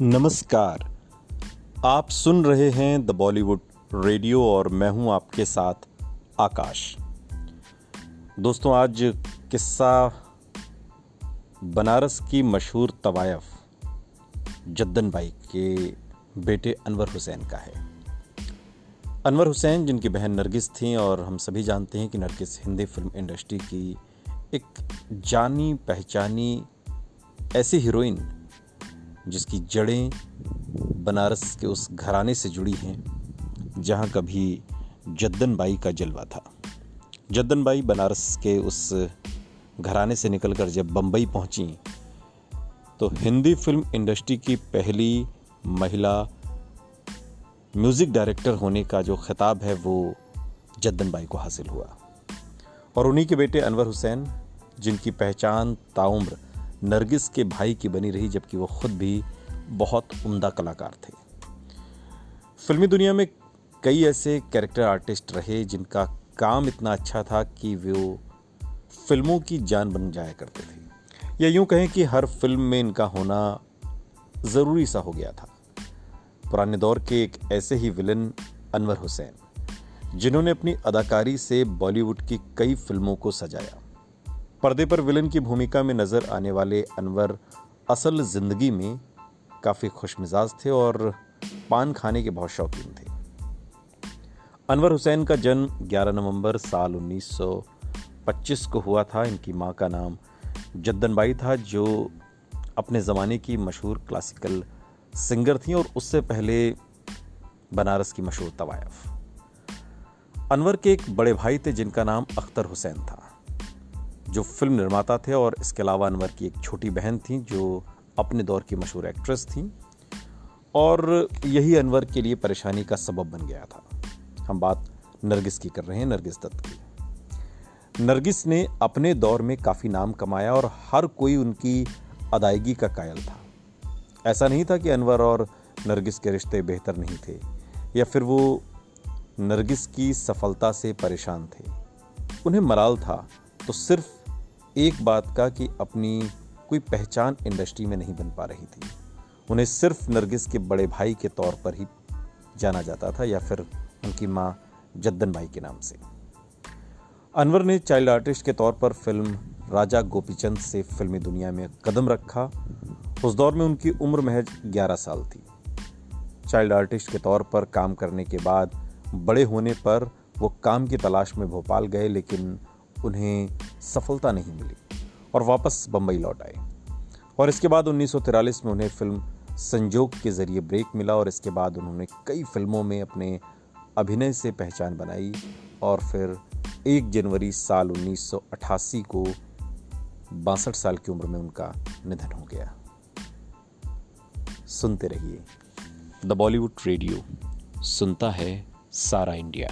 नमस्कार। आप सुन रहे हैं द बॉलीवुड रेडियो और मैं हूँ आपके साथ आकाश। दोस्तों, आज किस्सा बनारस की मशहूर तवायफ जद्दन बाई के बेटे अनवर हुसैन का है। अनवर हुसैन, जिनकी बहन नरगिस थी और हम सभी जानते हैं कि नरगिस हिंदी फ़िल्म इंडस्ट्री की एक जानी पहचानी ऐसी हीरोइन जिसकी जड़ें बनारस के उस घराने से जुड़ी हैं, जहाँ कभी जद्दन बाई का जलवा था। जद्दन बाई बनारस के उस घराने से निकलकर जब बम्बई पहुँची तो हिंदी फ़िल्म इंडस्ट्री की पहली महिला म्यूज़िक डायरेक्टर होने का जो खिताब है, वो जद्दन बाई को हासिल हुआ। और उन्हीं के बेटे अनवर हुसैन, जिनकी पहचान ताउम्र नरगिस के भाई की बनी रही, जबकि वो खुद भी बहुत उम्दा कलाकार थे। फिल्मी दुनिया में कई ऐसे कैरेक्टर आर्टिस्ट रहे, जिनका काम इतना अच्छा था कि वो फ़िल्मों की जान बन जाया करते थे। या यूँ कहें कि हर फ़िल्म में इनका होना ज़रूरी सा हो गया था। पुराने दौर के एक ऐसे ही विलन अनवर हुसैन, जिन्होंने अपनी अदाकारी से बॉलीवुड की कई फ़िल्मों को सजाया। पर्दे पर विलन की भूमिका में नज़र आने वाले अनवर असल ज़िंदगी में काफ़ी खुशमिजाज थे और पान खाने के बहुत शौकीन थे। अनवर हुसैन का जन्म 11 नवंबर साल 1925 को हुआ था। इनकी माँ का नाम जद्दनबाई था, जो अपने ज़माने की मशहूर क्लासिकल सिंगर थी और उससे पहले बनारस की मशहूर तवायफ। अनवर के एक बड़े भाई थे, जिनका नाम अख्तर हुसैन था। जो फ़िल्म निर्माता थे और इसके अलावा अनवर की एक छोटी बहन थी जो अपने दौर की मशहूर एक्ट्रेस थी। और यही अनवर के लिए परेशानी का सबब बन गया था। हम बात नरगिस की कर रहे हैं, नरगिस दत्त की। नरगिस ने अपने दौर में काफ़ी नाम कमाया और हर कोई उनकी अदायगी का कायल था। ऐसा नहीं था कि अनवर और नरगिस के रिश्ते बेहतर नहीं थे, या फिर वो नरगिस की सफलता से परेशान थे। उन्हें मलाल था तो सिर्फ़ एक बात का कि अपनी कोई पहचान इंडस्ट्री में नहीं बन पा रही थी। उन्हें सिर्फ़ नरगिस के बड़े भाई के तौर पर ही जाना जाता था या फिर उनकी माँ जद्दन भाई के नाम से। अनवर ने चाइल्ड आर्टिस्ट के तौर पर फ़िल्म राजा गोपीचंद से फिल्मी दुनिया में कदम रखा। उस दौर में उनकी उम्र महज 11 साल थी। चाइल्ड आर्टिस्ट के तौर पर काम करने के बाद बड़े होने पर वो काम की तलाश में भोपाल गए, लेकिन उन्हें सफलता नहीं मिली और वापस बम्बई लौट आए। और इसके बाद उन्नीस में उन्हें फ़िल्म संजोग के ज़रिए ब्रेक मिला और इसके बाद उन्होंने कई फ़िल्मों में अपने अभिनय से पहचान बनाई और फिर एक जनवरी साल 1988 को बासठ साल की उम्र में उनका निधन हो गया। सुनते रहिए। द बॉलीवुड रेडियो, सुनता है सारा इंडिया।